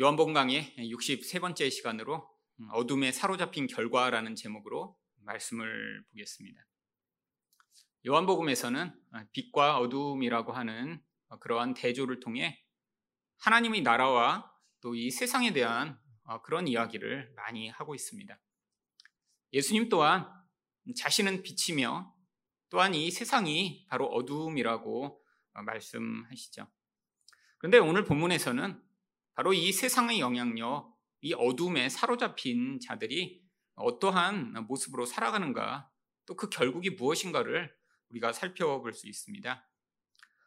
요한복음 강의 63번째 시간으로 어둠에 사로잡힌 결과라는 제목으로 말씀을 보겠습니다. 요한복음에서는 빛과 어둠이라고 하는 그러한 대조를 통해 하나님의 나라와 또 이 세상에 대한 그런 이야기를 많이 하고 있습니다. 예수님 또한 자신은 빛이며 또한 이 세상이 바로 어둠이라고 말씀하시죠. 그런데 오늘 본문에서는 바로 이 세상의 영향력, 이 어둠에 사로잡힌 자들이 어떠한 모습으로 살아가는가, 또 그 결국이 무엇인가를 우리가 살펴볼 수 있습니다.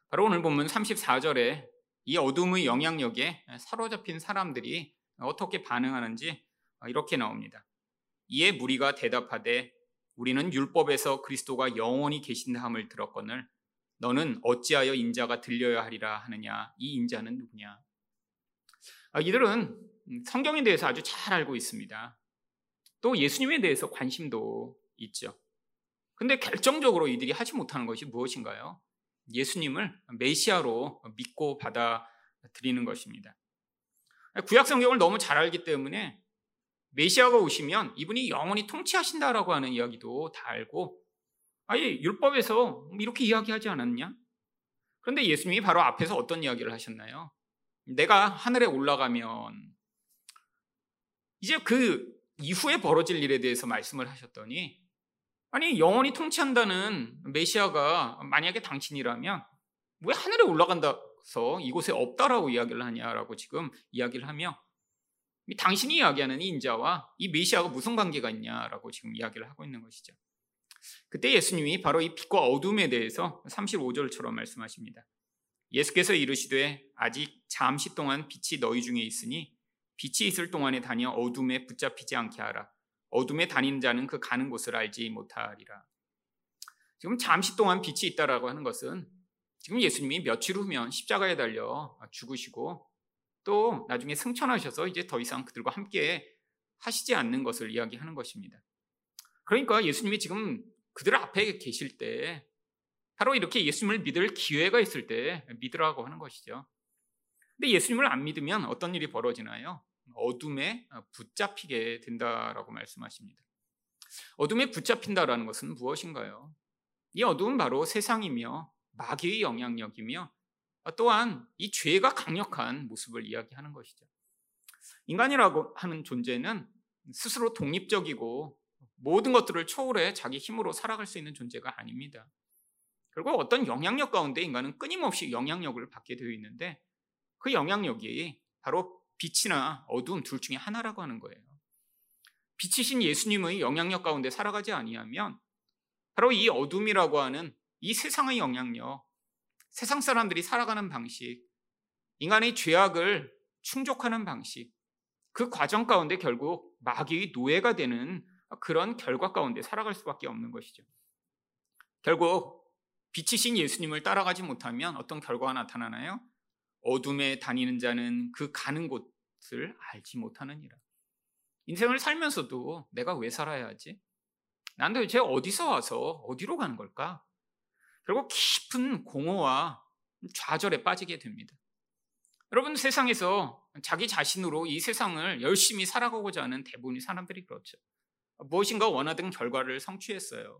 바로 오늘 본문 34절에 이 어둠의 영향력에 사로잡힌 사람들이 어떻게 반응하는지 이렇게 나옵니다. 이에 무리가 대답하되 우리는 율법에서 그리스도가 영원히 계신다 함을 들었거늘 너는 어찌하여 인자가 들려야 하리라 하느냐 이 인자는 누구냐 아, 이들은 성경에 대해서 아주 잘 알고 있습니다. 또 예수님에 대해서 관심도 있죠. 근데 결정적으로 이들이 하지 못하는 것이 무엇인가요? 예수님을 메시아로 믿고 받아들이는 것입니다. 구약 성경을 너무 잘 알기 때문에 메시아가 오시면 이분이 영원히 통치하신다라고 하는 이야기도 다 알고 아예 율법에서 이렇게 이야기하지 않았냐? 그런데 예수님이 바로 앞에서 어떤 이야기를 하셨나요? 내가 하늘에 올라가면 이제 그 이후에 벌어질 일에 대해서 말씀을 하셨더니 아니 영원히 통치한다는 메시아가 만약에 당신이라면 왜 하늘에 올라간다서 이곳에 없다라고 이야기를 하냐라고 지금 이야기를 하며 당신이 이야기하는 이 인자와 이 메시아가 무슨 관계가 있냐라고 지금 이야기를 하고 있는 것이죠. 그때 예수님이 바로 이 빛과 어둠에 대해서 35절처럼 말씀하십니다. 예수께서 이르시되 아직 잠시 동안 빛이 너희 중에 있으니 빛이 있을 동안에 다녀 어둠에 붙잡히지 않게 하라. 어둠에 다니는 자는 그 가는 곳을 알지 못하리라. 지금 잠시 동안 빛이 있다라고 하는 것은 지금 예수님이 며칠 후면 십자가에 달려 죽으시고 또 나중에 승천하셔서 이제 더 이상 그들과 함께 하시지 않는 것을 이야기하는 것입니다. 그러니까 예수님이 지금 그들 앞에 계실 때 바로 이렇게 예수님을 믿을 기회가 있을 때 믿으라고 하는 것이죠. 근데 예수님을 안 믿으면 어떤 일이 벌어지나요? 어둠에 붙잡히게 된다라고 말씀하십니다. 어둠에 붙잡힌다라는 것은 무엇인가요? 이 어둠은 바로 세상이며 마귀의 영향력이며 또한 이 죄가 강력한 모습을 이야기하는 것이죠. 인간이라고 하는 존재는 스스로 독립적이고 모든 것들을 초월해 자기 힘으로 살아갈 수 있는 존재가 아닙니다. 결국 어떤 영향력 가운데 인간은 끊임없이 영향력을 받게 되어 있는데 그 영향력이 바로 빛이나 어두움 둘 중에 하나라고 하는 거예요. 빛이신 예수님의 영향력 가운데 살아가지 아니하면 바로 이 어둠이라고 하는 이 세상의 영향력, 세상 사람들이 살아가는 방식, 인간의 죄악을 충족하는 방식, 그 과정 가운데 결국 마귀의 노예가 되는 그런 결과 가운데 살아갈 수밖에 없는 것이죠. 결국 빛이신 예수님을 따라가지 못하면 어떤 결과가 나타나나요? 어둠에 다니는 자는 그 가는 곳을 알지 못하느니라. 인생을 살면서도 내가 왜 살아야 하지? 난 도대체 어디서 와서 어디로 가는 걸까? 결국 깊은 공허와 좌절에 빠지게 됩니다. 여러분 세상에서 자기 자신으로 이 세상을 열심히 살아가고자 하는 대부분의 사람들이 그렇죠. 무엇인가 원하던 결과를 성취했어요.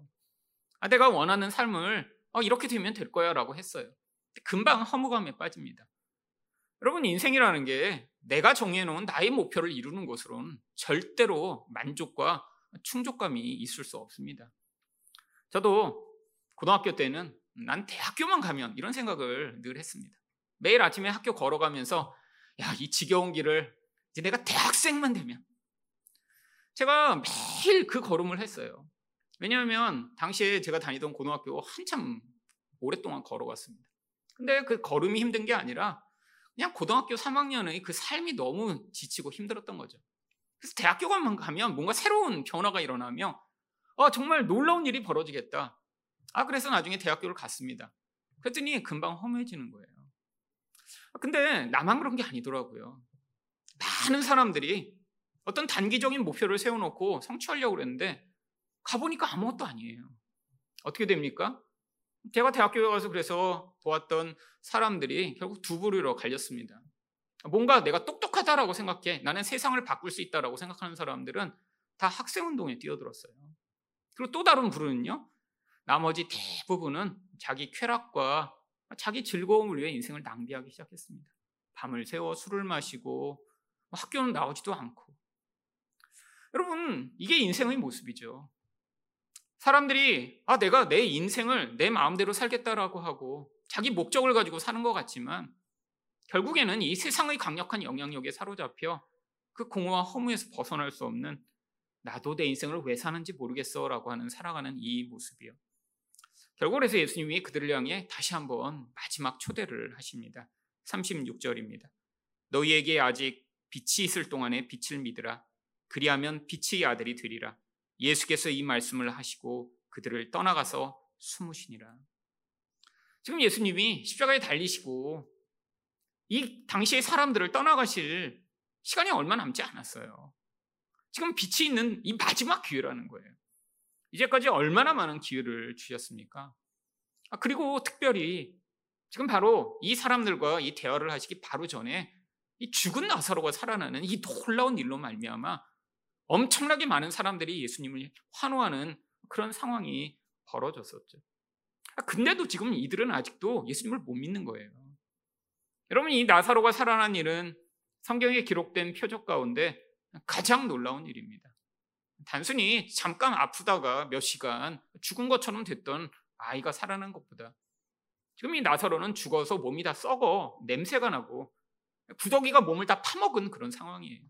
아, 내가 원하는 삶을 어, 이렇게 되면 될 거야 라고 했어요. 금방 허무감에 빠집니다. 여러분, 인생이라는 게 내가 정해놓은 나의 목표를 이루는 것으로는 절대로 만족과 충족감이 있을 수 없습니다. 저도 고등학교 때는 난 대학교만 가면 이런 생각을 늘 했습니다. 매일 아침에 학교 걸어가면서 야, 이 지겨운 길을 이제 내가 대학생만 되면 제가 매일 그 걸음을 했어요. 왜냐하면 당시에 제가 다니던 고등학교 한참 오랫동안 걸어갔습니다. 근데 그 걸음이 힘든 게 아니라 그냥 고등학교 3학년의 그 삶이 너무 지치고 힘들었던 거죠. 그래서 대학교만 가면 뭔가 새로운 변화가 일어나며 아, 정말 놀라운 일이 벌어지겠다. 아, 그래서 나중에 대학교를 갔습니다. 그랬더니 금방 허무해지는 거예요. 근데 나만 그런 게 아니더라고요. 많은 사람들이 어떤 단기적인 목표를 세워놓고 성취하려고 그랬는데 가보니까 아무것도 아니에요. 어떻게 됩니까? 제가 대학교에 가서 그래서 보았던 사람들이 결국 두 부류로 갈렸습니다. 뭔가 내가 똑똑하다라고 생각해. 나는 세상을 바꿀 수 있다라고 생각하는 사람들은 다 학생운동에 뛰어들었어요. 그리고 또 다른 부류는요. 나머지 대부분은 자기 쾌락과 자기 즐거움을 위해 인생을 낭비하기 시작했습니다. 밤을 새워 술을 마시고 뭐 학교는 나오지도 않고. 여러분, 이게 인생의 모습이죠. 사람들이 아 내가 내 인생을 내 마음대로 살겠다라고 하고 자기 목적을 가지고 사는 것 같지만 결국에는 이 세상의 강력한 영향력에 사로잡혀 그 공허와 허무에서 벗어날 수 없는 나도 내 인생을 왜 사는지 모르겠어라고 하는 살아가는 이 모습이요. 결국 그래서 예수님이 그들을 향해 다시 한번 마지막 초대를 하십니다. 36절입니다. 너희에게 아직 빛이 있을 동안에 빛을 믿으라. 그리하면 빛의 아들이 되리라. 예수께서 이 말씀을 하시고 그들을 떠나가서 숨으시니라. 지금 예수님이 십자가에 달리시고 이 당시의 사람들을 떠나가실 시간이 얼마 남지 않았어요. 지금 빛이 있는 이 마지막 기회라는 거예요. 이제까지 얼마나 많은 기회를 주셨습니까? 아, 그리고 특별히 지금 바로 이 사람들과 이 대화를 하시기 바로 전에 이 죽은 나사로가 살아나는 이 놀라운 일로 말미암아 엄청나게 많은 사람들이 예수님을 환호하는 그런 상황이 벌어졌었죠. 아, 근데도 지금 이들은 아직도 예수님을 못 믿는 거예요. 여러분, 이 나사로가 살아난 일은 성경에 기록된 표적 가운데 가장 놀라운 일입니다. 단순히 잠깐 아프다가 몇 시간 죽은 것처럼 됐던 아이가 살아난 것보다 지금 이 나사로는 죽어서 몸이 다 썩어 냄새가 나고 구더기가 몸을 다 파먹은 그런 상황이에요.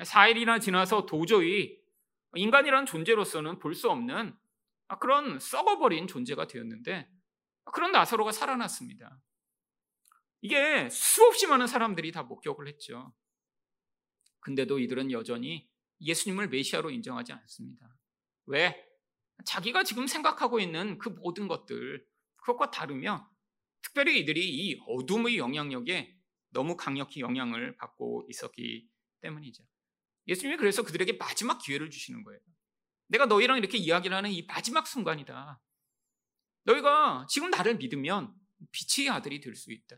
4일이나 지나서 도저히 인간이라는 존재로서는 볼 수 없는 그런 썩어버린 존재가 되었는데 그런 나사로가 살아났습니다. 이게 수없이 많은 사람들이 다 목격을 했죠. 근데도 이들은 여전히 예수님을 메시아로 인정하지 않습니다. 왜? 자기가 지금 생각하고 있는 그 모든 것들, 그것과 다르며 특별히 이들이 이 어둠의 영향력에 너무 강력히 영향을 받고 있었기 때문이죠. 예수님이 그래서 그들에게 마지막 기회를 주시는 거예요. 내가 너희랑 이렇게 이야기를 하는 이 마지막 순간이다. 너희가 지금 나를 믿으면 빛의 아들이 될 수 있다.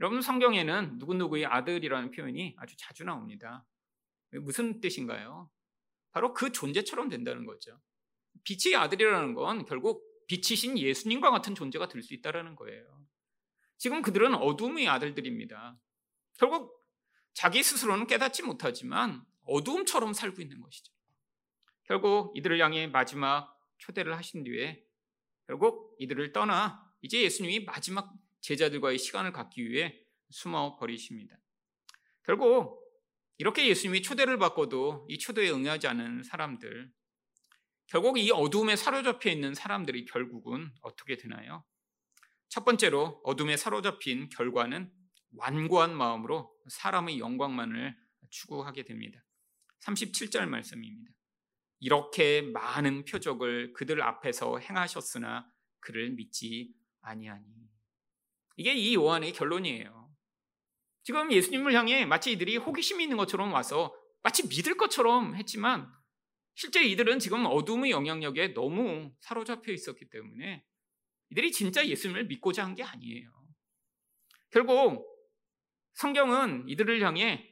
여러분 성경에는 누구누구의 아들이라는 표현이 아주 자주 나옵니다. 무슨 뜻인가요? 바로 그 존재처럼 된다는 거죠. 빛의 아들이라는 건 결국 빛이신 예수님과 같은 존재가 될 수 있다는 거예요. 지금 그들은 어둠의 아들들입니다. 결국 자기 스스로는 깨닫지 못하지만 어두움처럼 살고 있는 것이죠. 결국 이들을 향해 마지막 초대를 하신 뒤에 결국 이들을 떠나 이제 예수님이 마지막 제자들과의 시간을 갖기 위해 숨어 버리십니다. 결국 이렇게 예수님이 초대를 받고도 이 초대에 응하지 않은 사람들, 결국 이 어두움에 사로잡혀 있는 사람들이 결국은 어떻게 되나요? 첫 번째로 어둠에 사로잡힌 결과는 완고한 마음으로 사람의 영광만을 추구하게 됩니다. 37절 말씀입니다. 이렇게 많은 표적을 그들 앞에서 행하셨으나 그를 믿지 아니하니. 이게 이 요한의 결론이에요. 지금 예수님을 향해 마치 이들이 호기심이 있는 것처럼 와서 마치 믿을 것처럼 했지만 실제 이들은 지금 어둠의 영향력에 너무 사로잡혀 있었기 때문에 이들이 진짜 예수님을 믿고자 한 게 아니에요. 결국 성경은 이들을 향해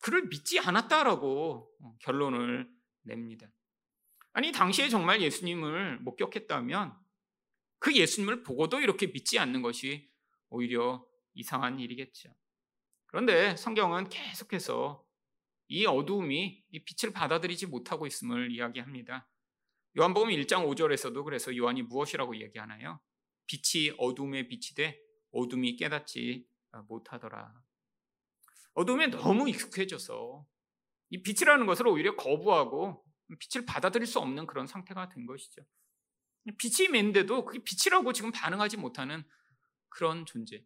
그를 믿지 않았다라고 결론을 냅니다. 아니, 당시에 정말 예수님을 목격했다면 그 예수님을 보고도 이렇게 믿지 않는 것이 오히려 이상한 일이겠죠. 그런데 성경은 계속해서 이 어두움이 이 빛을 받아들이지 못하고 있음을 이야기합니다. 요한복음 1장 5절에서도 그래서 요한이 무엇이라고 얘기하나요? 빛이 어둠에 돼 어둠이 깨닫지 못하더라. 어둠에 너무 익숙해져서 이 빛이라는 것을 오히려 거부하고 빛을 받아들일 수 없는 그런 상태가 된 것이죠. 빛이 있는데도 그게 빛이라고 지금 반응하지 못하는 그런 존재.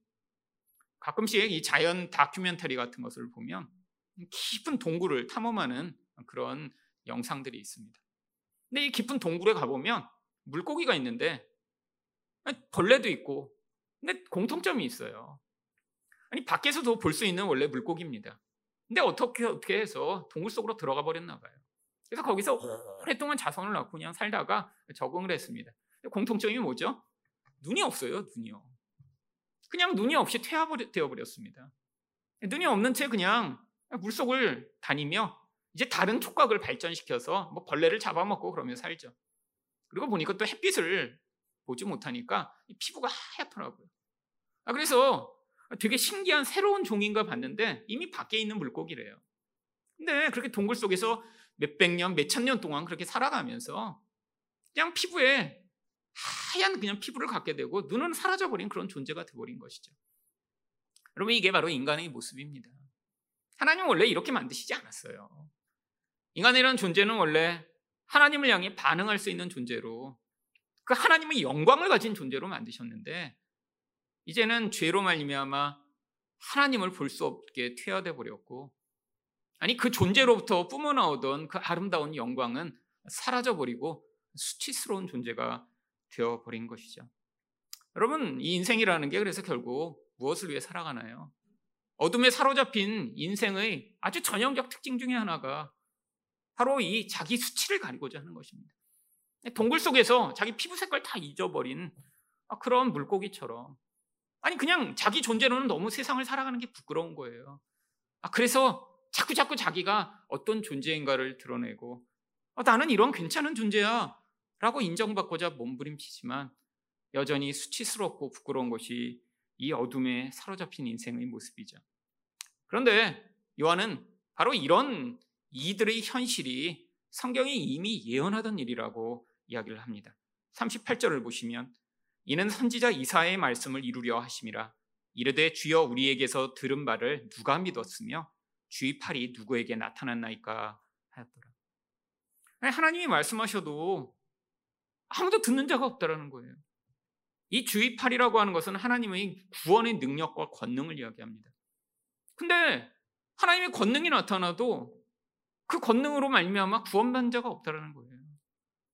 가끔씩 이 자연 다큐멘터리 같은 것을 보면 깊은 동굴을 탐험하는 그런 영상들이 있습니다. 근데 이 깊은 동굴에 가보면 물고기가 있는데 벌레도 있고 근데 공통점이 있어요. 아니 밖에서도 볼 수 있는 원래 물고기입니다. 근데 어떻게 어떻게 해서 동굴 속으로 들어가 버렸나 봐요. 그래서 거기서 오랫동안 자손을 낳고 그냥 살다가 적응을 했습니다. 공통점이 뭐죠? 눈이 없어요, 눈이요. 그냥 눈이 없이 퇴화되어 버렸습니다. 눈이 없는 채 그냥 물속을 다니며 이제 다른 촉각을 발전시켜서 뭐 벌레를 잡아먹고 그러며 살죠. 그리고 보니까 또 햇빛을 보지 못하니까 피부가 하얗더라고요. 아, 그래서 되게 신기한 새로운 종인가 봤는데 이미 밖에 있는 물고기래요. 근데 그렇게 동굴 속에서 몇백 년, 몇천 년 동안 그렇게 살아가면서 그냥 피부에 하얀 그냥 피부를 갖게 되고 눈은 사라져버린 그런 존재가 되어버린 것이죠. 여러분 이게 바로 인간의 모습입니다. 하나님은 원래 이렇게 만드시지 않았어요. 인간이라는 존재는 원래 하나님을 향해 반응할 수 있는 존재로 그 하나님의 영광을 가진 존재로 만드셨는데 이제는 죄로 말미암아 하나님을 볼 수 없게 퇴화돼 버렸고 아니 그 존재로부터 뿜어나오던 그 아름다운 영광은 사라져 버리고 수치스러운 존재가 되어 버린 것이죠. 여러분 이 인생이라는 게 그래서 결국 무엇을 위해 살아가나요? 어둠에 사로잡힌 인생의 아주 전형적 특징 중에 하나가 바로 이 자기 수치를 가리고자 하는 것입니다. 동굴 속에서 자기 피부 색깔 다 잊어버린 그런 물고기처럼 아니 그냥 자기 존재로는 너무 세상을 살아가는 게 부끄러운 거예요. 아, 그래서 자꾸 자꾸 자기가 어떤 존재인가를 드러내고 어, 나는 이런 괜찮은 존재야라고 인정받고자 몸부림치지만 여전히 수치스럽고 부끄러운 것이 이 어둠에 사로잡힌 인생의 모습이죠. 그런데 요한은 바로 이런 이들의 현실이 성경이 이미 예언하던 일이라고 이야기를 합니다. 38절을 보시면 이는 선지자 이사의 말씀을 이루려 하심이라 이르되 주여 우리에게서 들은 바를 누가 믿었으며 주의 팔이 누구에게 나타났나이까 하였더라. 하나님이 말씀하셔도 아무도 듣는 자가 없다라는 거예요. 이 주의 팔이라고 하는 것은 하나님의 구원의 능력과 권능을 이야기합니다. 근데 하나님의 권능이 나타나도 그 권능으로 말미암아 구원받는 자가 없다라는 거예요.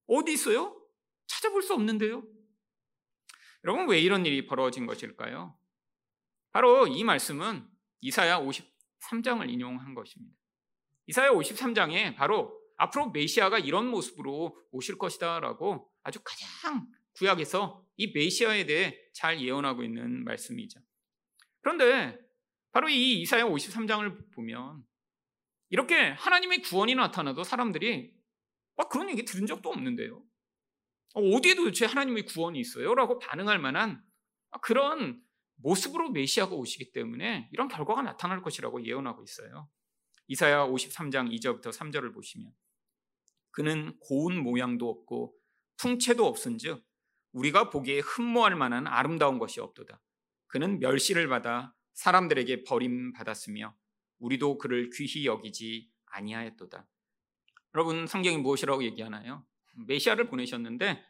어디 있어요? 찾아볼 수 없는데요. 여러분 왜 이런 일이 벌어진 것일까요? 바로 이 말씀은 이사야 53장을 인용한 것입니다. 이사야 53장에 바로 앞으로 메시아가 이런 모습으로 오실 것이다라고 아주 가장 구약에서 이 메시아에 대해 잘 예언하고 있는 말씀이죠. 그런데 바로 이 이사야 53장을 보면 이렇게 하나님의 구원이 나타나도 사람들이 막 그런 얘기 들은 적도 없는데요. 어, 어디에 도대체 하나님의 구원이 있어요? 라고 반응할 만한 그런 모습으로 메시아가 오시기 때문에 이런 결과가 나타날 것이라고 예언하고 있어요. 이사야 53장 2절부터 3절을 보시면 그는 고운 모양도 없고 풍채도 없은즉 우리가 보기에 흠모할 만한 아름다운 것이 없도다. 그는 멸시를 받아 사람들에게 버림 받았으며 우리도 그를 귀히 여기지 아니하였도다. 여러분 성경이 무엇이라고 얘기하나요? 메시아를 보내셨는데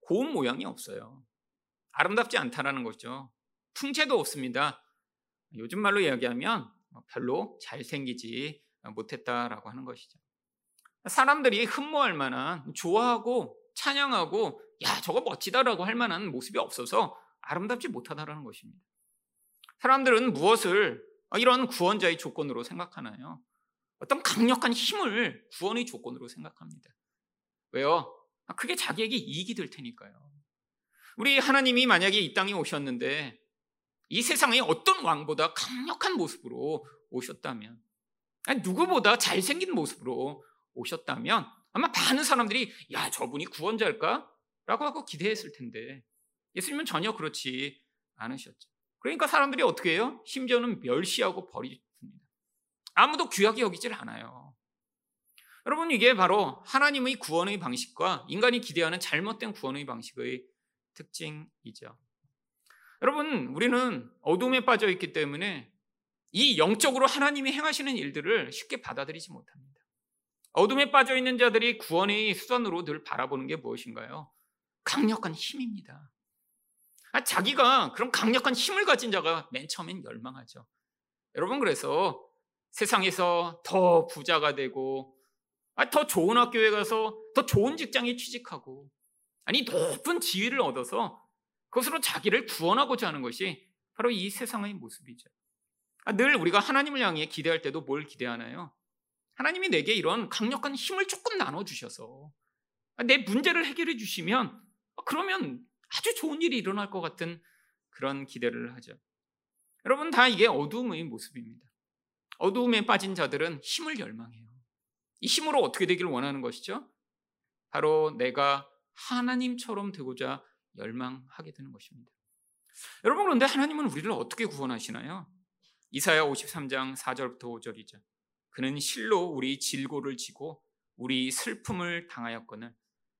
고운 모양이 없어요. 아름답지 않다라는 거죠. 풍채도 없습니다. 요즘 말로 이야기하면 별로 잘생기지 못했다라고 하는 것이죠. 사람들이 흠모할 만한 좋아하고 찬양하고 야 저거 멋지다라고 할 만한 모습이 없어서 아름답지 못하다라는 것입니다. 사람들은 무엇을 이런 구원자의 조건으로 생각하나요? 어떤 강력한 힘을 구원의 조건으로 생각합니다. 왜요? 그게 자기에게 이익이 될 테니까요. 우리 하나님이 만약에 이 땅에 오셨는데 이 세상의 어떤 왕보다 강력한 모습으로 오셨다면 누구보다 잘생긴 모습으로 오셨다면 아마 많은 사람들이 야 저분이 구원자일까? 라고 하고 기대했을 텐데 예수님은 전혀 그렇지 않으셨죠. 그러니까 사람들이 어떻게 해요? 심지어는 멸시하고 버립니다. 아무도 귀하게 여기질 않아요. 여러분 이게 바로 하나님의 구원의 방식과 인간이 기대하는 잘못된 구원의 방식의 특징이죠. 여러분 우리는 어둠에 빠져 있기 때문에 이 영적으로 하나님이 행하시는 일들을 쉽게 받아들이지 못합니다. 어둠에 빠져 있는 자들이 구원의 수단으로 늘 바라보는 게 무엇인가요? 강력한 힘입니다. 아, 자기가 그런 강력한 힘을 가진 자가 맨 처음엔 열망하죠. 여러분 그래서 세상에서 더 부자가 되고 아, 더 좋은 학교에 가서 더 좋은 직장에 취직하고 아니 높은 지위를 얻어서 그것으로 자기를 구원하고자 하는 것이 바로 이 세상의 모습이죠. 아, 늘 우리가 하나님을 향해 기대할 때도 뭘 기대하나요? 하나님이 내게 이런 강력한 힘을 조금 나눠주셔서 내 문제를 해결해 주시면 그러면 아주 좋은 일이 일어날 것 같은 그런 기대를 하죠. 여러분 다 이게 어둠의 모습입니다. 어두움에 빠진 자들은 힘을 열망해요. 이 힘으로 어떻게 되기를 원하는 것이죠? 바로 내가 하나님처럼 되고자 열망하게 되는 것입니다. 여러분 그런데 하나님은 우리를 어떻게 구원하시나요? 이사야 53장 4절부터 5절이죠. 그는 실로 우리 질고를 지고 우리 슬픔을 당하였거늘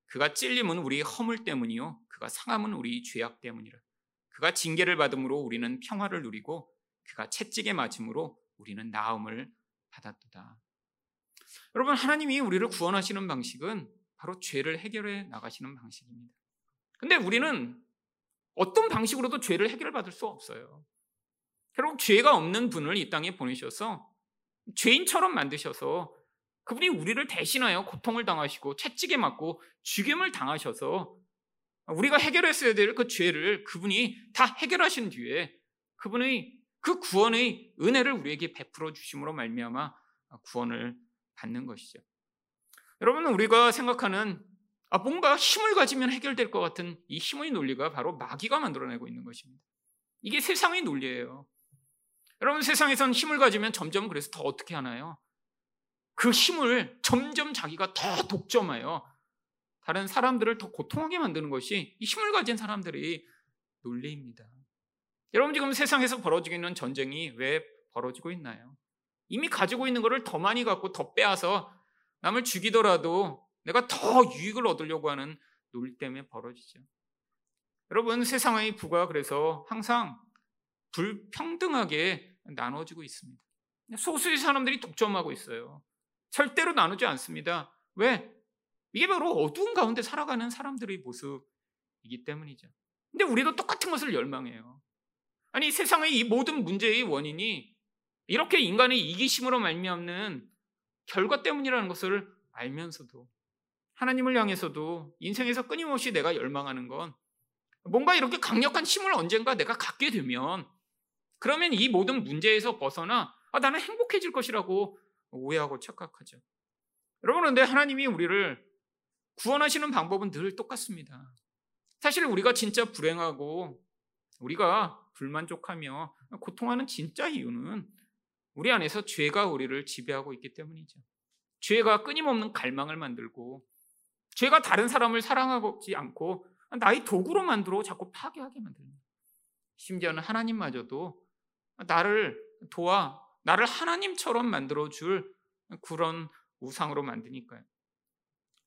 그가 찔림은 우리 허물 때문이요 그가 상함은 우리 죄악 때문이라 그가 징계를 받음으로 우리는 평화를 누리고 그가 채찍에 맞음으로 우리는 나음을 받았도다. 여러분 하나님이 우리를 구원하시는 방식은 바로 죄를 해결해 나가시는 방식입니다. 근데 우리는 어떤 방식으로도 죄를 해결받을 수 없어요. 결국 죄가 없는 분을 이 땅에 보내셔서 죄인처럼 만드셔서 그분이 우리를 대신하여 고통을 당하시고 채찍에 맞고 죽임을 당하셔서 우리가 해결했어야 될 그 죄를 그분이 다 해결하신 뒤에 그분의 그 구원의 은혜를 우리에게 베풀어 주심으로 말미암아 구원을 받는 것이죠. 여러분 우리가 생각하는 아, 뭔가 힘을 가지면 해결될 것 같은 이 힘의 논리가 바로 마귀가 만들어내고 있는 것입니다. 이게 세상의 논리예요. 여러분 세상에선 힘을 가지면 점점 그래서 더 어떻게 하나요? 그 힘을 점점 자기가 더 독점하여 다른 사람들을 더 고통하게 만드는 것이 이 힘을 가진 사람들의 논리입니다. 여러분 지금 세상에서 벌어지고 있는 전쟁이 왜 벌어지고 있나요? 이미 가지고 있는 것을 더 많이 갖고 더 빼앗아 남을 죽이더라도 내가 더 유익을 얻으려고 하는 논리 때문에 벌어지죠. 여러분 세상의 부가 그래서 항상 불평등하게 나눠지고 있습니다. 소수의 사람들이 독점하고 있어요. 절대로 나누지 않습니다. 왜? 이게 바로 어두운 가운데 살아가는 사람들의 모습이기 때문이죠. 근데 우리도 똑같은 것을 열망해요. 아니 세상의 이 모든 문제의 원인이 이렇게 인간의 이기심으로 말미암는 결과 때문이라는 것을 알면서도 하나님을 향해서도 인생에서 끊임없이 내가 열망하는 건 뭔가 이렇게 강력한 힘을 언젠가 내가 갖게 되면 그러면 이 모든 문제에서 벗어나 아, 나는 행복해질 것이라고 오해하고 착각하죠. 여러분, 그런데 하나님이 우리를 구원하시는 방법은 늘 똑같습니다. 사실 우리가 진짜 불행하고 우리가 불만족하며 고통하는 진짜 이유는 우리 안에서 죄가 우리를 지배하고 있기 때문이죠. 죄가 끊임없는 갈망을 만들고 죄가 다른 사람을 사랑하지 않고 나의 도구로 만들어 자꾸 파괴하게 만듭니다. 심지어는 하나님마저도 나를 도와 나를 하나님처럼 만들어 줄 그런 우상으로 만드니까요.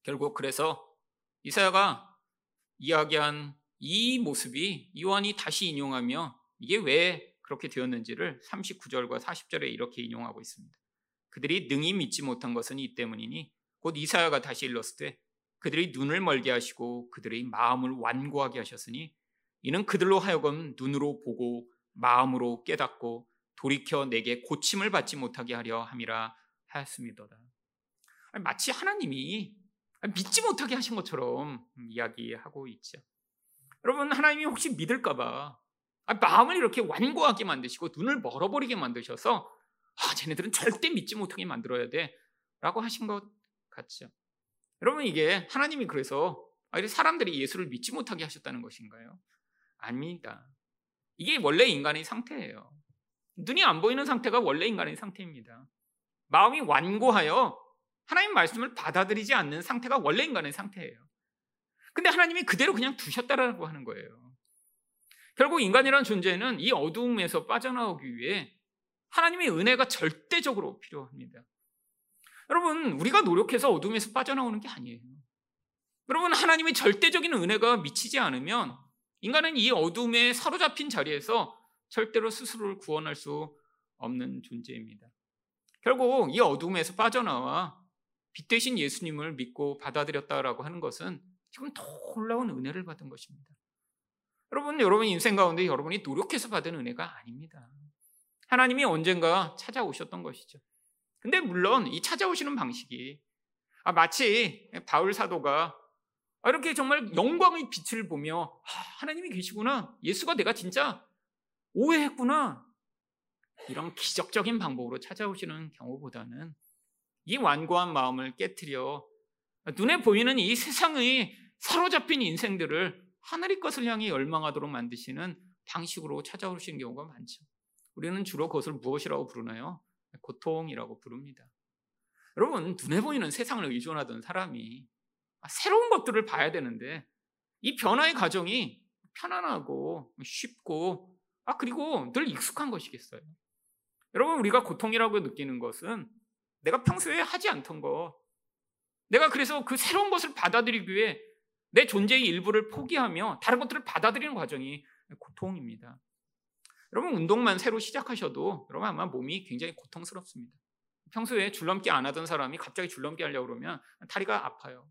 결국 그래서 이사야가 이야기한 이 모습이 요한이 다시 인용하며 이게 왜 그렇게 되었는지를 39절과 40절에 이렇게 인용하고 있습니다. 그들이 능히 믿지 못한 것은 이 때문이니 곧 이사야가 다시 일렀을 때 그들이 눈을 멀게 하시고 그들의 마음을 완고하게 하셨으니 이는 그들로 하여금 눈으로 보고 마음으로 깨닫고 돌이켜 내게 고침을 받지 못하게 하려 함이라 하였습니다다. 마치 하나님이 믿지 못하게 하신 것처럼 이야기하고 있죠. 여러분 하나님이 혹시 믿을까봐 마음을 이렇게 완고하게 만드시고 눈을 멀어버리게 만드셔서 아, 쟤네들은 절대 믿지 못하게 만들어야 돼 라고 하신 것 같죠. 여러분 이게 하나님이 그래서 사람들이 예수를 믿지 못하게 하셨다는 것인가요? 아닙니다. 이게 원래 인간의 상태예요. 눈이 안 보이는 상태가 원래 인간의 상태입니다. 마음이 완고하여 하나님 말씀을 받아들이지 않는 상태가 원래 인간의 상태예요. 근데 하나님이 그대로 그냥 두셨다라고 하는 거예요. 결국 인간이라는 존재는 이 어두움에서 빠져나오기 위해 하나님의 은혜가 절대적으로 필요합니다. 여러분, 우리가 노력해서 어둠에서 빠져나오는 게 아니에요. 여러분, 하나님의 절대적인 은혜가 미치지 않으면 인간은 이 어둠에 사로잡힌 자리에서 절대로 스스로를 구원할 수 없는 존재입니다. 결국 이 어둠에서 빠져나와 빛 대신 예수님을 믿고 받아들였다라고 하는 것은 지금 놀라운 은혜를 받은 것입니다. 여러분, 여러분 인생 가운데 여러분이 노력해서 받은 은혜가 아닙니다. 하나님이 언젠가 찾아오셨던 것이죠. 근데 물론 이 찾아오시는 방식이 아, 마치 바울 사도가 이렇게 정말 영광의 빛을 보며 아, 하나님이 계시구나. 예수가 내가 진짜 오해했구나. 이런 기적적인 방법으로 찾아오시는 경우보다는 이 완고한 마음을 깨뜨려 눈에 보이는 이 세상의 사로잡힌 인생들을 하늘의 것을 향해 열망하도록 만드시는 방식으로 찾아오시는 경우가 많죠. 우리는 주로 그것을 무엇이라고 부르나요? 고통이라고 부릅니다. 여러분, 눈에 보이는 세상을 의존하던 사람이 새로운 것들을 봐야 되는데 이 변화의 과정이 편안하고 쉽고 아 그리고 늘 익숙한 것이겠어요. 여러분 우리가 고통이라고 느끼는 것은 내가 평소에 하지 않던 것 내가 그래서 그 새로운 것을 받아들이기 위해 내 존재의 일부를 포기하며 다른 것들을 받아들이는 과정이 고통입니다. 여러분 운동만 새로 시작하셔도 여러분 아마 몸이 굉장히 고통스럽습니다. 평소에 줄넘기 안 하던 사람이 갑자기 줄넘기 하려고 그러면 다리가 아파요.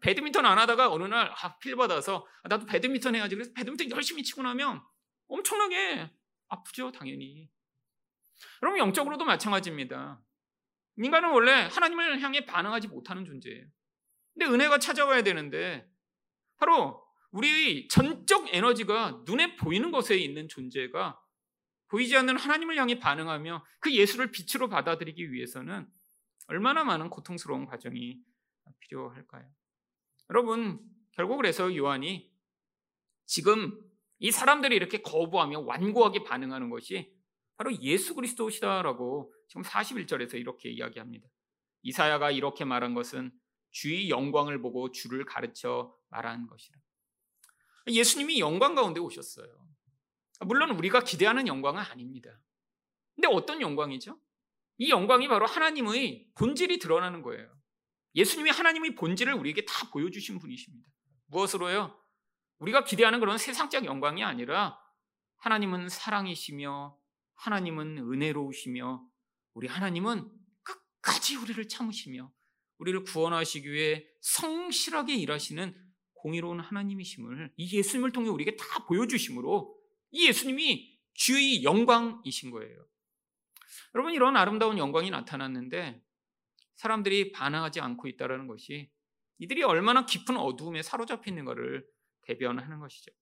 배드민턴 안 하다가 어느 날 아, 필 받아서 아, 나도 배드민턴 해야지. 그래서 배드민턴 열심히 치고 나면 엄청나게 아프죠, 당연히. 여러분 영적으로도 마찬가지입니다. 인간은 원래 하나님을 향해 반응하지 못하는 존재예요. 근데 은혜가 찾아와야 되는데 바로 우리 전적 에너지가 눈에 보이는 것에 있는 존재가 보이지 않는 하나님을 향해 반응하며 그 예수를 빛으로 받아들이기 위해서는 얼마나 많은 고통스러운 과정이 필요할까요? 여러분, 결국 그래서 요한이 지금 이 사람들이 이렇게 거부하며 완고하게 반응하는 것이 바로 예수 그리스도시다라고 지금 41절에서 이렇게 이야기합니다. 이사야가 이렇게 말한 것은 주의 영광을 보고 주를 가르쳐 말한 것이라. 예수님이 영광 가운데 오셨어요. 물론 우리가 기대하는 영광은 아닙니다. 근데 어떤 영광이죠? 이 영광이 바로 하나님의 본질이 드러나는 거예요. 예수님이 하나님의 본질을 우리에게 다 보여주신 분이십니다. 무엇으로요? 우리가 기대하는 그런 세상적 영광이 아니라 하나님은 사랑이시며 하나님은 은혜로우시며 우리 하나님은 끝까지 우리를 참으시며 우리를 구원하시기 위해 성실하게 일하시는 공의로운 하나님이심을 이 예수님을 통해 우리에게 다 보여주심으로 이 예수님이 주의 영광이신 거예요. 여러분 이런 아름다운 영광이 나타났는데 사람들이 반항하지 않고 있다는 것이 이들이 얼마나 깊은 어두움에 사로잡혀 있는 것을 대변하는 것이죠.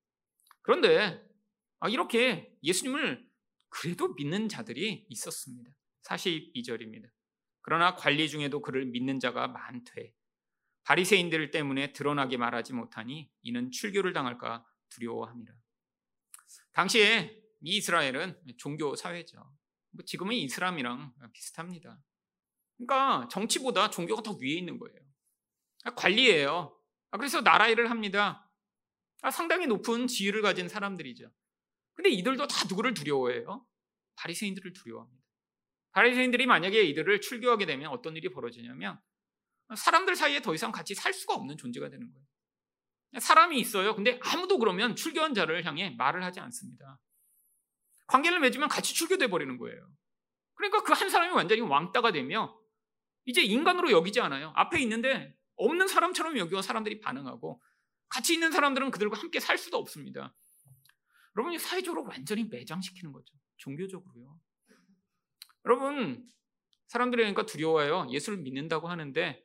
그런데 아, 이렇게 예수님을 그래도 믿는 자들이 있었습니다. 42절입니다. 그러나 관리 중에도 그를 믿는 자가 많되 바리새인들 때문에 드러나게 말하지 못하니 이는 출교를 당할까 두려워합니다. 당시에 이스라엘은 종교 사회죠. 뭐 지금의 이슬람이랑 비슷합니다. 그러니까 정치보다 종교가 더 위에 있는 거예요. 관리예요. 그래서 나라 일을 합니다. 상당히 높은 지위를 가진 사람들이죠. 근데 이들도 다 누구를 두려워해요? 바리새인들을 두려워합니다. 바리새인들이 만약에 이들을 출교하게 되면 어떤 일이 벌어지냐면 사람들 사이에 더 이상 같이 살 수가 없는 존재가 되는 거예요. 사람이 있어요. 근데 아무도 그러면 출교한 자를 향해 말을 하지 않습니다. 관계를 맺으면 같이 출교돼 버리는 거예요. 그러니까 그 한 사람이 완전히 왕따가 되며 이제 인간으로 여기지 않아요. 앞에 있는데 없는 사람처럼 여기와 사람들이 반응하고 같이 있는 사람들은 그들과 함께 살 수도 없습니다. 여러분이 사회적으로 완전히 매장시키는 거죠. 종교적으로요. 여러분, 사람들이 그러니까 두려워요. 예수를 믿는다고 하는데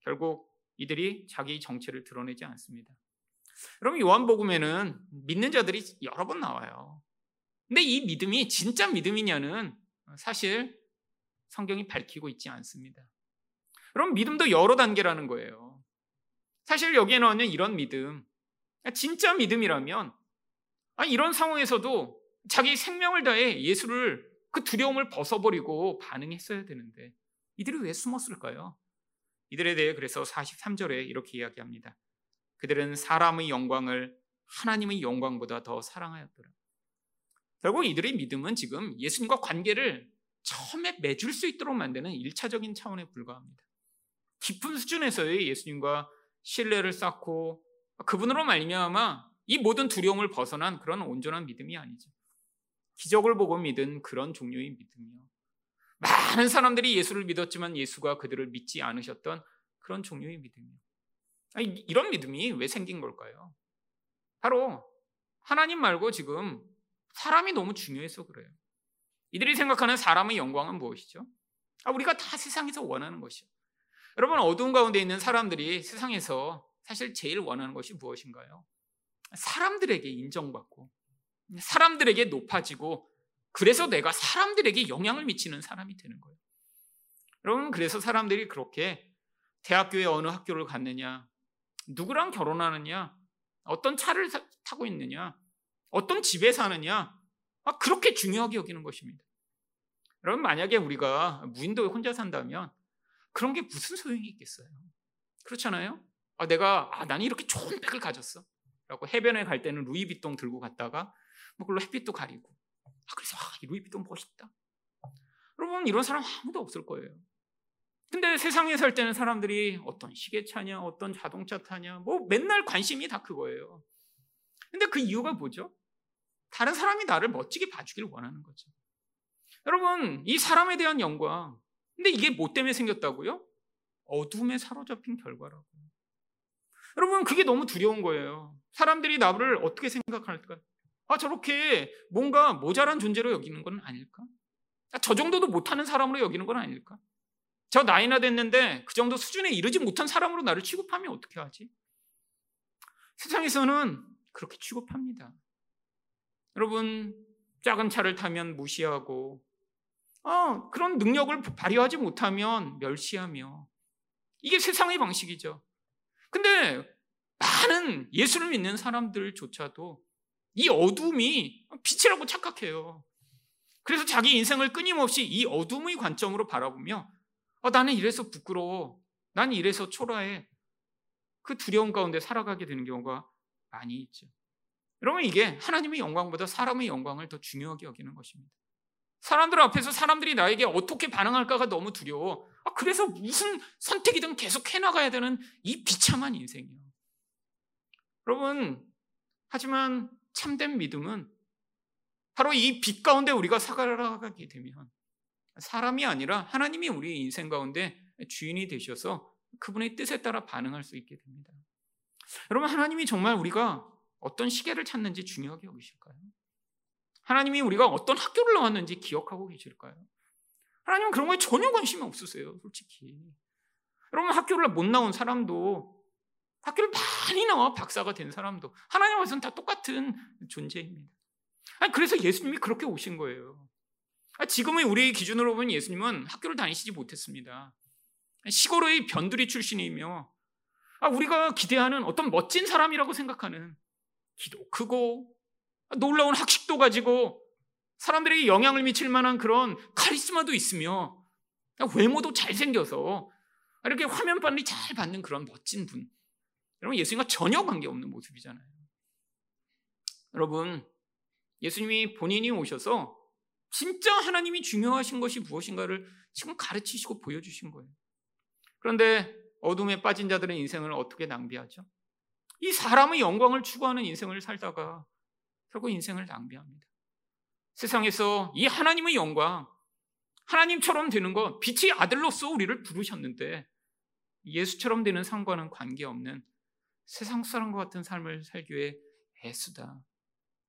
결국 이들이 자기 정체를 드러내지 않습니다. 여러분, 요한복음에는 믿는 자들이 여러 번 나와요. 근데 이 믿음이 진짜 믿음이냐는 사실 성경이 밝히고 있지 않습니다. 그럼 믿음도 여러 단계라는 거예요. 사실 여기에 나오는 이런 믿음, 진짜 믿음이라면 아, 이런 상황에서도 자기 생명을 다해 예수를 그 두려움을 벗어버리고 반응했어야 되는데 이들이 왜 숨었을까요? 이들에 대해 그래서 43절에 이렇게 이야기합니다. 그들은 사람의 영광을 하나님의 영광보다 더 사랑하였더라. 결국 이들의 믿음은 지금 예수님과 관계를 처음에 맺을 수 있도록 만드는 1차적인 차원에 불과합니다. 깊은 수준에서의 예수님과 신뢰를 쌓고 그분으로 말미암아 이 모든 두려움을 벗어난 그런 온전한 믿음이 아니죠. 기적을 보고 믿은 그런 종류의 믿음이요. 많은 사람들이 예수를 믿었지만 예수가 그들을 믿지 않으셨던 그런 종류의 믿음이요. 아니, 이런 믿음이 왜 생긴 걸까요? 바로 하나님 말고 지금 사람이 너무 중요해서 그래요. 이들이 생각하는 사람의 영광은 무엇이죠? 아, 우리가 다 세상에서 원하는 것이요. 여러분 어두운 가운데 있는 사람들이 세상에서 사실 제일 원하는 것이 무엇인가요? 사람들에게 인정받고 사람들에게 높아지고 그래서 내가 사람들에게 영향을 미치는 사람이 되는 거예요. 여러분 그래서 사람들이 그렇게 대학교에 어느 학교를 갔느냐, 누구랑 결혼하느냐, 어떤 차를 타고 있느냐, 어떤 집에 사느냐, 아, 그렇게 중요하게 여기는 것입니다. 여러분 만약에 우리가 무인도에 혼자 산다면 그런 게 무슨 소용이 있겠어요? 그렇잖아요? 아, 내가 아, 나는 이렇게 좋은 백을 가졌어. 라고 해변에 갈 때는 루이비통 들고 갔다가 뭐 그걸로 햇빛도 가리고. 아, 그래서 아, 이 루이비통 멋있다. 여러분 이런 사람 아무도 없을 거예요. 근데 세상에 살 때는 사람들이 어떤 시계 차냐, 어떤 자동차 타냐, 뭐 맨날 관심이 다 그거예요. 근데 그 이유가 뭐죠? 다른 사람이 나를 멋지게 봐주길 원하는 거죠. 여러분, 이 사람에 대한 영광. 근데 이게 뭐 때문에 생겼다고요? 어둠에 사로잡힌 결과라고. 여러분, 그게 너무 두려운 거예요. 사람들이 나를 어떻게 생각할까? 아, 저렇게 뭔가 모자란 존재로 여기는 건 아닐까? 아, 저 정도도 못하는 사람으로 여기는 건 아닐까? 저 나이나 됐는데 그 정도 수준에 이르지 못한 사람으로 나를 취급하면 어떻게 하지? 세상에서는 그렇게 취급합니다. 여러분, 작은 차를 타면 무시하고, 어, 그런 능력을 발휘하지 못하면 멸시하며, 이게 세상의 방식이죠. 근데 많은 예수를 믿는 사람들조차도 이 어둠이 빛이라고 착각해요. 그래서 자기 인생을 끊임없이 이 어둠의 관점으로 바라보며 어, 나는 이래서 부끄러워. 난 이래서 초라해. 그 두려움 가운데 살아가게 되는 경우가 많이 있죠. 여러분 이게 하나님의 영광보다 사람의 영광을 더 중요하게 여기는 것입니다. 사람들 앞에서 사람들이 나에게 어떻게 반응할까가 너무 두려워. 아, 그래서 무슨 선택이든 계속 해나가야 되는 이 비참한 인생이요. 여러분, 하지만 참된 믿음은 바로 이 빛 가운데 우리가 살아가게 되면 사람이 아니라 하나님이 우리 인생 가운데 주인이 되셔서 그분의 뜻에 따라 반응할 수 있게 됩니다. 여러분, 하나님이 정말 우리가 어떤 시계를 찾는지 중요하게 여기실까요? 하나님이 우리가 어떤 학교를 나왔는지 기억하고 계실까요? 하나님은 그런 거에 전혀 관심이 없으세요, 솔직히. 여러분, 학교를 못 나온 사람도, 학교를 많이 나와 박사가 된 사람도, 하나님 앞에서는 다 똑같은 존재입니다. 아니, 그래서 예수님이 그렇게 오신 거예요. 아, 지금의 우리 기준으로 보면 예수님은 학교를 다니시지 못했습니다. 시골의 변두리 출신이며, 아, 우리가 기대하는 어떤 멋진 사람이라고 생각하는 기도 크고 놀라운 학식도 가지고 사람들에게 영향을 미칠 만한 그런 카리스마도 있으며 외모도 잘생겨서 이렇게 화면 반응이 잘 받는 그런 멋진 분. 여러분 예수님과 전혀 관계없는 모습이잖아요. 여러분 예수님이 본인이 오셔서 진짜 하나님이 중요하신 것이 무엇인가를 지금 가르치시고 보여주신 거예요. 그런데 어둠에 빠진 자들은 인생을 어떻게 낭비하죠? 이 사람의 영광을 추구하는 인생을 살다가 결국 인생을 낭비합니다. 세상에서 이 하나님의 영광, 하나님처럼 되는 거, 빛의 아들로서 우리를 부르셨는데 예수처럼 되는 상과는 관계없는 세상 사람과 같은 삶을 살기 위해 애쓰다.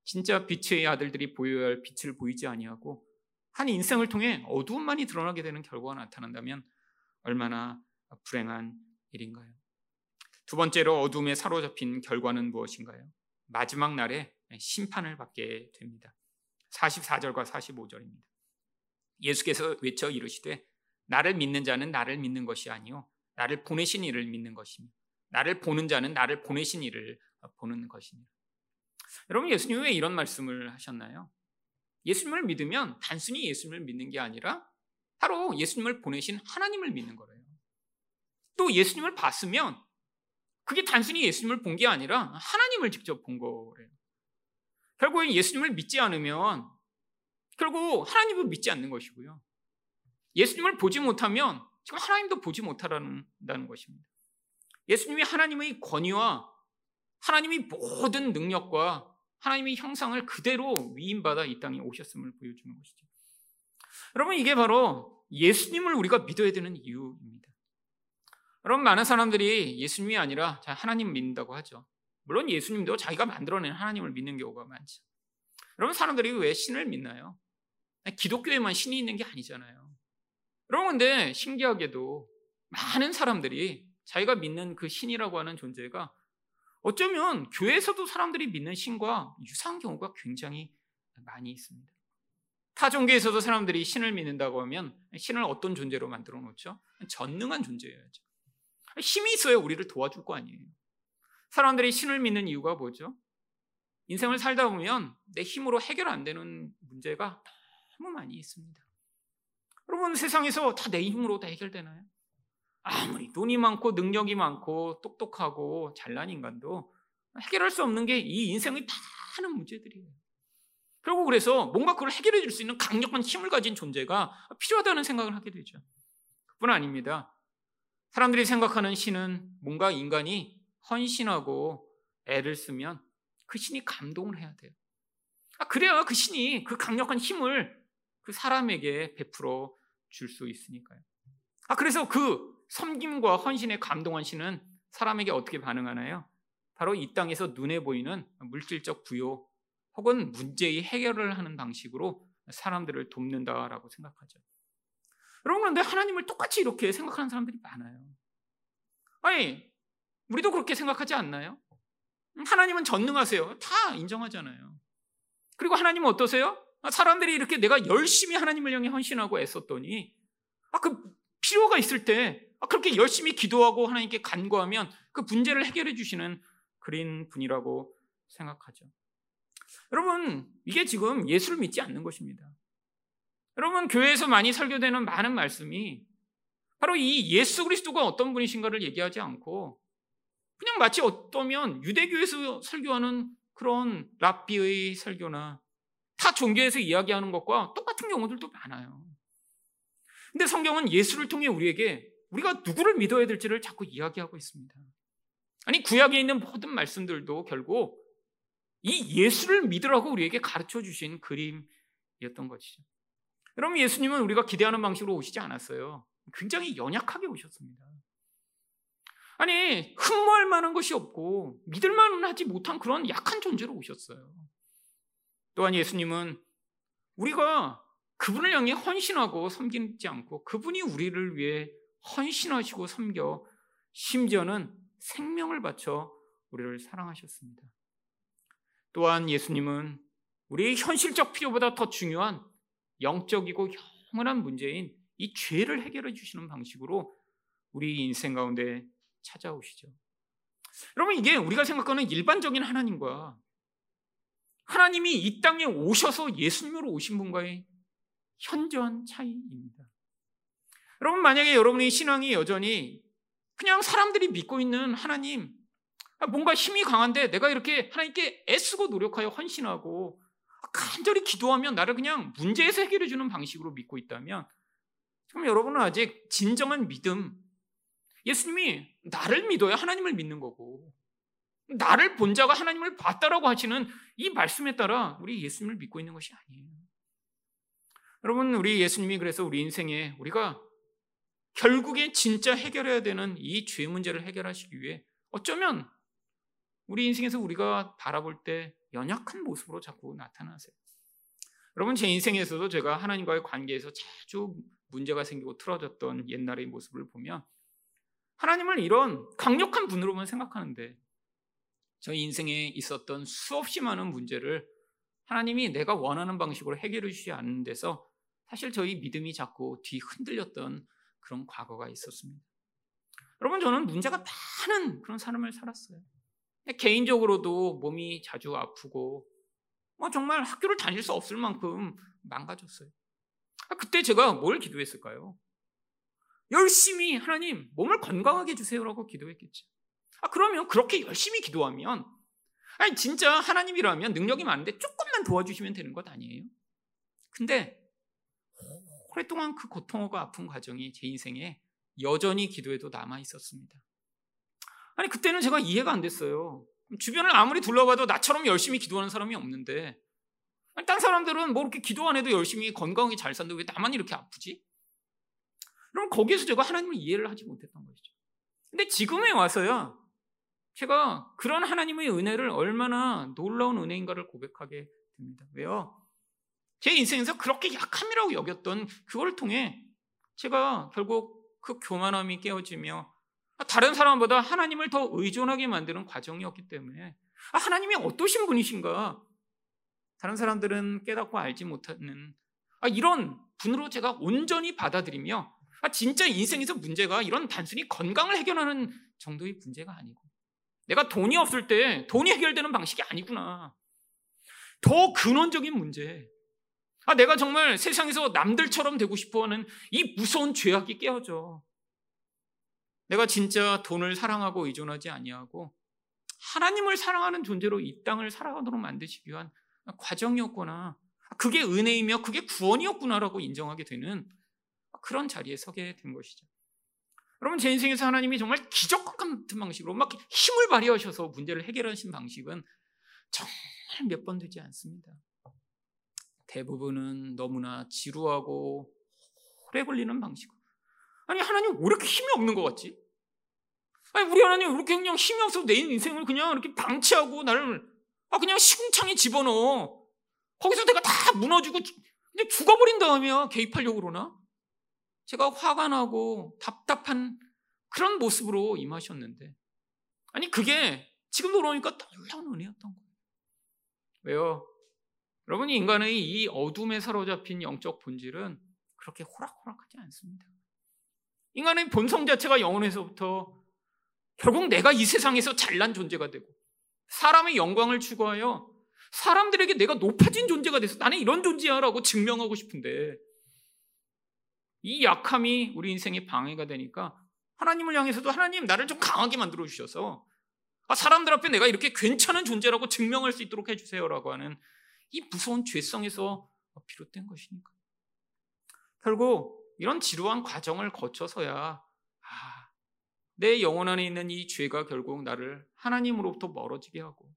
진짜 빛의 아들들이 보여야 할 빛을 보이지 아니하고 한 인생을 통해 어두움만이 드러나게 되는 결과가 나타난다면 얼마나 불행한 일인가요? 두 번째로 어둠에 사로잡힌 결과는 무엇인가요? 마지막 날에 심판을 받게 됩니다. 44절과 45절입니다. 예수께서 외쳐 이르시되 나를 믿는 자는 나를 믿는 것이 아니요 나를 보내신 이를 믿는 것이니 나를 보는 자는 나를 보내신 이를 보는 것이니 여러분 예수님 왜 이런 말씀을 하셨나요? 예수님을 믿으면 단순히 예수님을 믿는 게 아니라 바로 예수님을 보내신 하나님을 믿는 거예요. 또 예수님을 봤으면 그게 단순히 예수님을 본 게 아니라 하나님을 직접 본 거래요. 결국엔 예수님을 믿지 않으면 결국 하나님을 믿지 않는 것이고요. 예수님을 보지 못하면 지금 하나님도 보지 못하라는 것입니다. 예수님이 하나님의 권위와 하나님의 모든 능력과 하나님의 형상을 그대로 위임받아 이 땅에 오셨음을 보여주는 것이죠. 여러분, 이게 바로 예수님을 우리가 믿어야 되는 이유입니다. 여러분, 많은 사람들이 예수님이 아니라 하나님 믿는다고 하죠. 물론 예수님도 자기가 만들어낸 하나님을 믿는 경우가 많죠. 여러분, 사람들이 왜 신을 믿나요? 기독교에만 신이 있는 게 아니잖아요. 여러분, 근데 신기하게도 많은 사람들이 자기가 믿는 그 신이라고 하는 존재가 어쩌면 교회에서도 사람들이 믿는 신과 유사한 경우가 굉장히 많이 있습니다. 타 종교에서도 사람들이 신을 믿는다고 하면 신을 어떤 존재로 만들어 놓죠? 전능한 존재여야죠. 힘이 있어야 우리를 도와줄 거 아니에요. 사람들이 신을 믿는 이유가 뭐죠? 인생을 살다 보면 내 힘으로 해결 안 되는 문제가 너무 많이 있습니다. 여러분 세상에서 다 내 힘으로 다 해결되나요? 아무리 돈이 많고 능력이 많고 똑똑하고 잘난 인간도 해결할 수 없는 게 이 인생의 많은 문제들이에요. 결국 그래서 뭔가 그걸 해결해 줄 수 있는 강력한 힘을 가진 존재가 필요하다는 생각을 하게 되죠. 그뿐 아닙니다. 사람들이 생각하는 신은 뭔가 인간이 헌신하고 애를 쓰면 그 신이 감동을 해야 돼요. 아, 그래야 그 신이 그 강력한 힘을 그 사람에게 베풀어 줄 수 있으니까요. 아, 그래서 그 섬김과 헌신에 감동한 신은 사람에게 어떻게 반응하나요? 바로 이 땅에서 눈에 보이는 물질적 부요 혹은 문제의 해결을 하는 방식으로 사람들을 돕는다라고 생각하죠. 여러분 그런데 하나님을 똑같이 이렇게 생각하는 사람들이 많아요. 아니 우리도 그렇게 생각하지 않나요? 하나님은 전능하세요. 다 인정하잖아요. 그리고 하나님은 어떠세요? 사람들이 이렇게 내가 열심히 하나님을 향해 헌신하고 애썼더니 아, 그 필요가 있을 때 아, 그렇게 열심히 기도하고 하나님께 간구하면 그 문제를 해결해 주시는 그린 분이라고 생각하죠. 여러분, 이게 지금 예수를 믿지 않는 것입니다. 여러분, 교회에서 많이 설교되는 많은 말씀이 바로 이 예수 그리스도가 어떤 분이신가를 얘기하지 않고 그냥 마치 어떠면 유대교에서 설교하는 그런 랍비의 설교나 타 종교에서 이야기하는 것과 똑같은 경우들도 많아요. 근데 성경은 예수를 통해 우리에게 우리가 누구를 믿어야 될지를 자꾸 이야기하고 있습니다. 아니, 구약에 있는 모든 말씀들도 결국 이 예수를 믿으라고 우리에게 가르쳐 주신 그림이었던 것이죠. 여러분, 예수님은 우리가 기대하는 방식으로 오시지 않았어요. 굉장히 연약하게 오셨습니다. 아니, 흠모할 만한 것이 없고 믿을만 하지 못한 그런 약한 존재로 오셨어요. 또한 예수님은 우리가 그분을 향해 헌신하고 섬기지 않고 그분이 우리를 위해 헌신하시고 섬겨 심지어는 생명을 바쳐 우리를 사랑하셨습니다. 또한 예수님은 우리의 현실적 필요보다 더 중요한 영적이고 영원한 문제인 이 죄를 해결해 주시는 방식으로 우리 인생 가운데 찾아오시죠. 여러분 이게 우리가 생각하는 일반적인 하나님과 하나님이 이 땅에 오셔서 예수님으로 오신 분과의 현저한 차이입니다. 여러분 만약에 여러분의 신앙이 여전히 그냥 사람들이 믿고 있는 하나님 아, 뭔가 힘이 강한데 내가 이렇게 하나님께 애쓰고 노력하여 헌신하고 간절히 기도하면 나를 그냥 문제에서 해결해 주는 방식으로 믿고 있다면 그럼 여러분은 아직 진정한 믿음 예수님이 나를 믿어야 하나님을 믿는 거고 나를 본 자가 하나님을 봤다라고 하시는 이 말씀에 따라 우리 예수님을 믿고 있는 것이 아니에요. 여러분 우리 예수님이 그래서 우리 인생에 우리가 결국에 진짜 해결해야 되는 이 죄 문제를 해결하시기 위해 어쩌면 우리 인생에서 우리가 바라볼 때 연약한 모습으로 자꾸 나타나세요. 여러분 제 인생에서도 제가 하나님과의 관계에서 자주 문제가 생기고 틀어졌던 옛날의 모습을 보면 하나님을 이런 강력한 분으로만 생각하는데 저희 인생에 있었던 수없이 많은 문제를 하나님이 내가 원하는 방식으로 해결해 주지 않는 데서 사실 저희 믿음이 자꾸 뒤 흔들렸던 그런 과거가 있었습니다. 여러분 저는 문제가 많은 그런 삶을 살았어요. 개인적으로도 몸이 자주 아프고 뭐 정말 학교를 다닐 수 없을 만큼 망가졌어요. 아, 그때 제가 뭘 기도했을까요? 열심히 하나님 몸을 건강하게 해주세요라고 기도했겠지. 아 그러면 그렇게 열심히 기도하면 아니 진짜 하나님이라면 능력이 많은데 조금만 도와주시면 되는 것 아니에요? 근데 오랫동안 그 고통하고 아픈 과정이 제 인생에 여전히 기도에도 남아 있었습니다. 아니 그때는 제가 이해가 안 됐어요. 주변을 아무리 둘러봐도 나처럼 열심히 기도하는 사람이 없는데 아니, 딴 사람들은 뭐 이렇게 기도 안 해도 열심히 건강하게 잘 사는데 왜 나만 이렇게 아프지? 그럼 거기에서 제가 하나님을 이해를 하지 못했던 것이죠. 근데 지금에 와서야 제가 그런 하나님의 은혜를 얼마나 놀라운 은혜인가를 고백하게 됩니다. 왜요? 제 인생에서 그렇게 약함이라고 여겼던 그걸 통해 제가 결국 그 교만함이 깨어지며 다른 사람보다 하나님을 더 의존하게 만드는 과정이었기 때문에 아, 하나님이 어떠신 분이신가? 다른 사람들은 깨닫고 알지 못하는 아, 이런 분으로 제가 온전히 받아들이며 아, 진짜 인생에서 문제가 이런 단순히 건강을 해결하는 정도의 문제가 아니고 내가 돈이 없을 때 돈이 해결되는 방식이 아니구나. 더 근원적인 문제 아, 내가 정말 세상에서 남들처럼 되고 싶어 하는 이 무서운 죄악이 깨어져. 내가 진짜 돈을 사랑하고 의존하지 아니하고 하나님을 사랑하는 존재로 이 땅을 살아가도록 만드시기 위한 과정이었구나. 그게 은혜이며 그게 구원이었구나라고 인정하게 되는 그런 자리에 서게 된 것이죠. 여러분 제 인생에서 하나님이 정말 기적과 같은 방식으로 막 힘을 발휘하셔서 문제를 해결하신 방식은 정말 몇 번 되지 않습니다. 대부분은 너무나 지루하고 오래 걸리는 방식으로. 아니 하나님 왜 이렇게 힘이 없는 것 같지? 아니 우리 하나님 왜 이렇게 그냥 힘이 없어서 내 인생을 그냥 이렇게 방치하고 나를 아 그냥 시궁창에 집어넣어. 거기서 내가 다 무너지고 그냥 죽어버린 다음에야 개입하려고 그러나? 제가 화가 나고 답답한 그런 모습으로 임하셨는데 아니 그게 지금 돌아오니까 놀라운 은혜였던 거예요. 왜요? 여러분이 인간의 이 어둠에 사로잡힌 영적 본질은 그렇게 호락호락하지 않습니다. 인간의 본성 자체가 영혼에서부터 결국 내가 이 세상에서 잘난 존재가 되고 사람의 영광을 추구하여 사람들에게 내가 높아진 존재가 돼서 나는 이런 존재야라고 증명하고 싶은데 이 약함이 우리 인생의 방해가 되니까 하나님을 향해서도 하나님 나를 좀 강하게 만들어 주셔서 아, 사람들 앞에 내가 이렇게 괜찮은 존재라고 증명할 수 있도록 해주세요라고 하는 이 무서운 죄성에서 비롯된 것이니까. 결국 이런 지루한 과정을 거쳐서야 아, 내 영혼 안에 있는 이 죄가 결국 나를 하나님으로부터 멀어지게 하고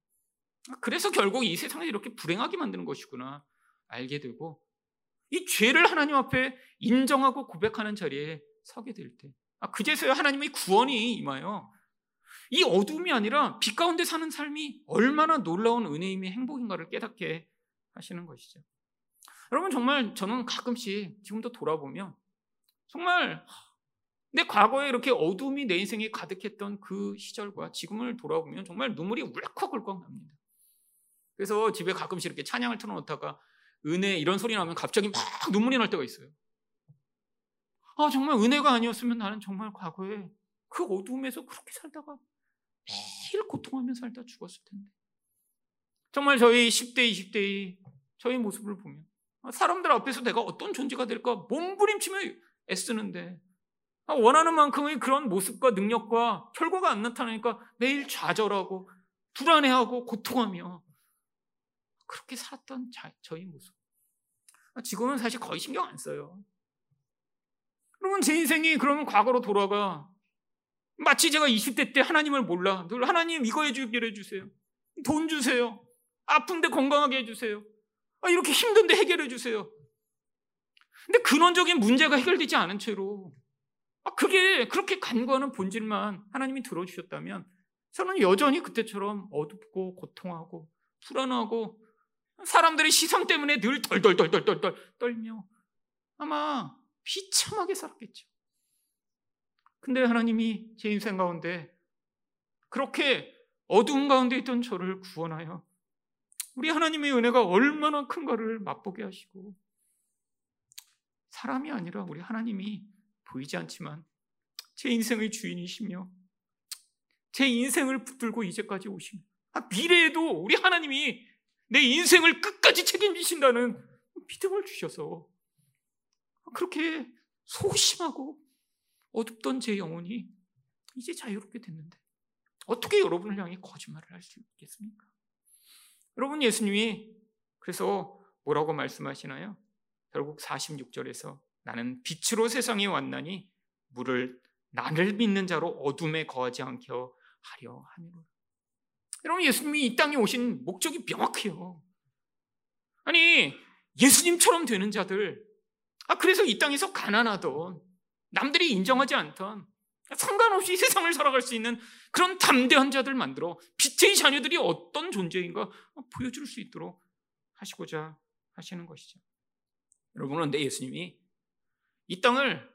아, 그래서 결국 이 세상을 이렇게 불행하게 만드는 것이구나 알게 되고 이 죄를 하나님 앞에 인정하고 고백하는 자리에 서게 될 때, 아, 그제서야 하나님의 구원이 임하여 이 어둠이 아니라 빛 가운데 사는 삶이 얼마나 놀라운 은혜임의 행복인가를 깨닫게 하시는 것이죠. 여러분 정말 저는 가끔씩 지금도 돌아보면 정말 내 과거에 이렇게 어둠이 내 인생에 가득했던 그 시절과 지금을 돌아보면 정말 눈물이 울컥울컥 납니다. 그래서 집에 가끔씩 이렇게 찬양을 틀어놓다가 은혜 이런 소리 나면 갑자기 막 눈물이 날 때가 있어요. 아, 정말 은혜가 아니었으면 나는 정말 과거에 그 어둠에서 그렇게 살다가 매일 고통하며 살다 죽었을 텐데. 정말 저희 10대, 20대의 저희 모습을 보면 사람들 앞에서 내가 어떤 존재가 될까 몸부림치며 애쓰는데 원하는 만큼의 그런 모습과 능력과 결과가 안 나타나니까 매일 좌절하고 불안해하고 고통하며 그렇게 살았던 자, 저희 모습. 아, 지금은 사실 거의 신경 안 써요. 그러면 제 인생이 그러면 과거로 돌아가. 마치 제가 20대 때 하나님을 몰라. 늘 하나님 이거 해주기를 해주세요. 돈 주세요. 아픈데 건강하게 해주세요. 아, 이렇게 힘든데 해결해 주세요. 근데 근원적인 문제가 해결되지 않은 채로 아, 그게 그렇게 간과하는 본질만 하나님이 들어주셨다면 저는 여전히 그때처럼 어둡고 고통하고 불안하고 사람들의 시선 때문에 늘 덜덜덜덜덜 떨며 아마 비참하게 살았겠죠. 근데 하나님이 제 인생 가운데 그렇게 어두운 가운데 있던 저를 구원하여 우리 하나님의 은혜가 얼마나 큰가를 맛보게 하시고 사람이 아니라 우리 하나님이 보이지 않지만 제 인생의 주인이시며 제 인생을 붙들고 이제까지 오신 아, 미래에도 우리 하나님이 내 인생을 끝까지 책임지신다는 믿음을 주셔서 그렇게 소심하고 어둡던 제 영혼이 이제 자유롭게 됐는데 어떻게 여러분을 향해 거짓말을 할 수 있겠습니까? 여러분 예수님이 그래서 뭐라고 말씀하시나요? 결국 46절에서 나는 빛으로 세상에 왔나니 물을 나를 믿는 자로 어둠에 거하지 않게 하려 함이로라. 여러분 예수님이 이 땅에 오신 목적이 명확해요. 아니 예수님처럼 되는 자들 아 그래서 이 땅에서 가난하던 남들이 인정하지 않던 상관없이 세상을 살아갈 수 있는 그런 담대한 자들 만들어 빛의 자녀들이 어떤 존재인가 보여줄 수 있도록 하시고자 하시는 것이죠. 여러분은 내 예수님이 이 땅을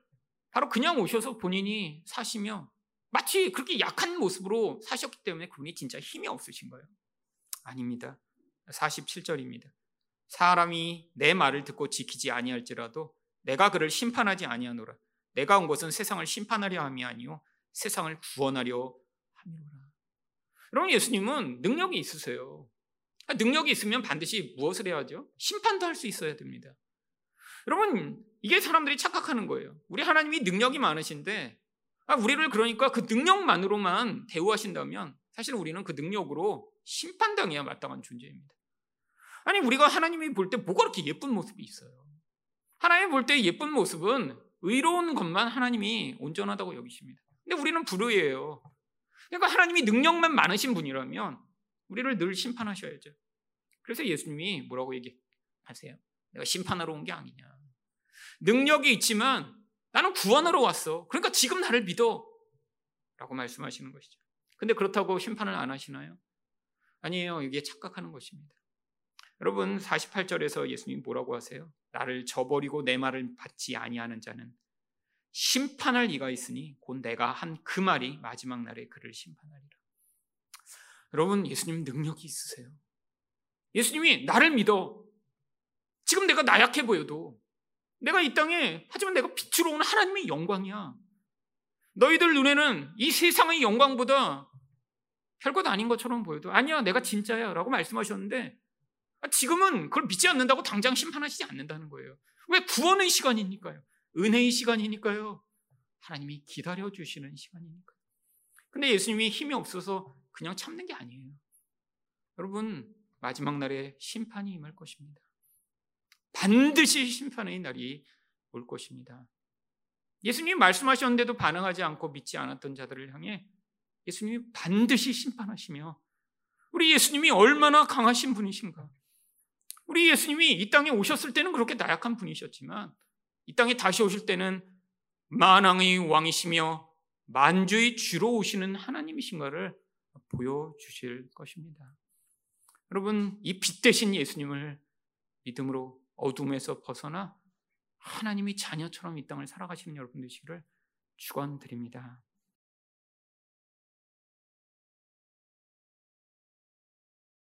바로 그냥 오셔서 본인이 사시며 마치 그렇게 약한 모습으로 사셨기 때문에 그분이 진짜 힘이 없으신 거예요. 아닙니다. 47절입니다. 사람이 내 말을 듣고 지키지 아니할지라도 내가 그를 심판하지 아니하노라. 내가 온 것은 세상을 심판하려 함이 아니요 세상을 구원하려 함이로라. 여러분 예수님은 능력이 있으세요. 능력이 있으면 반드시 무엇을 해야죠? 심판도 할 수 있어야 됩니다. 여러분, 이게 사람들이 착각하는 거예요. 우리 하나님이 능력이 많으신데, 아, 우리를 그러니까 그 능력만으로만 대우하신다면, 사실 우리는 그 능력으로 심판당해야 마땅한 존재입니다. 아니, 우리가 하나님이 볼 때 뭐가 그렇게 예쁜 모습이 있어요? 하나님 볼때 예쁜 모습은 의로운 것만 하나님이 온전하다고 여기십니다. 근데 우리는 불의해요. 그러니까 하나님이 능력만 많으신 분이라면 우리를 늘 심판하셔야죠. 그래서 예수님이 뭐라고 얘기하세요? 내가 심판하러 온 게 아니냐. 능력이 있지만 나는 구원하러 왔어. 그러니까 지금 나를 믿어. 라고 말씀하시는 것이죠. 근데 그렇다고 심판을 안 하시나요? 아니에요. 이게 착각하는 것입니다. 여러분 48절에서 예수님 뭐라고 하세요? 나를 저버리고 내 말을 받지 아니하는 자는 심판할 이가 있으니 곧 내가 한 그 말이 마지막 날에 그를 심판하리라. 여러분 예수님 능력이 있으세요. 예수님이 나를 믿어. 지금 내가 나약해 보여도 내가 이 땅에 하지만 내가 빛으로 온 하나님의 영광이야. 너희들 눈에는 이 세상의 영광보다 별것 아닌 것처럼 보여도 아니야 내가 진짜야 라고 말씀하셨는데 지금은 그걸 믿지 않는다고 당장 심판하시지 않는다는 거예요. 왜 구원의 시간이니까요. 은혜의 시간이니까요. 하나님이 기다려 주시는 시간이니까. 근데 예수님이 힘이 없어서 그냥 참는 게 아니에요. 여러분, 마지막 날에 심판이 임할 것입니다. 반드시 심판의 날이 올 것입니다. 예수님이 말씀하셨는데도 반응하지 않고 믿지 않았던 자들을 향해 예수님이 반드시 심판하시며 우리 예수님이 얼마나 강하신 분이신가. 우리 예수님이 이 땅에 오셨을 때는 그렇게 나약한 분이셨지만 이 땅에 다시 오실 때는 만왕의 왕이시며 만주의 주로 오시는 하나님이신가를 보여주실 것입니다. 여러분, 이 빛 대신 예수님을 믿음으로 어둠에서 벗어나 하나님이 자녀처럼 이 땅을 살아가시는 여러분 되시기를 축원드립니다.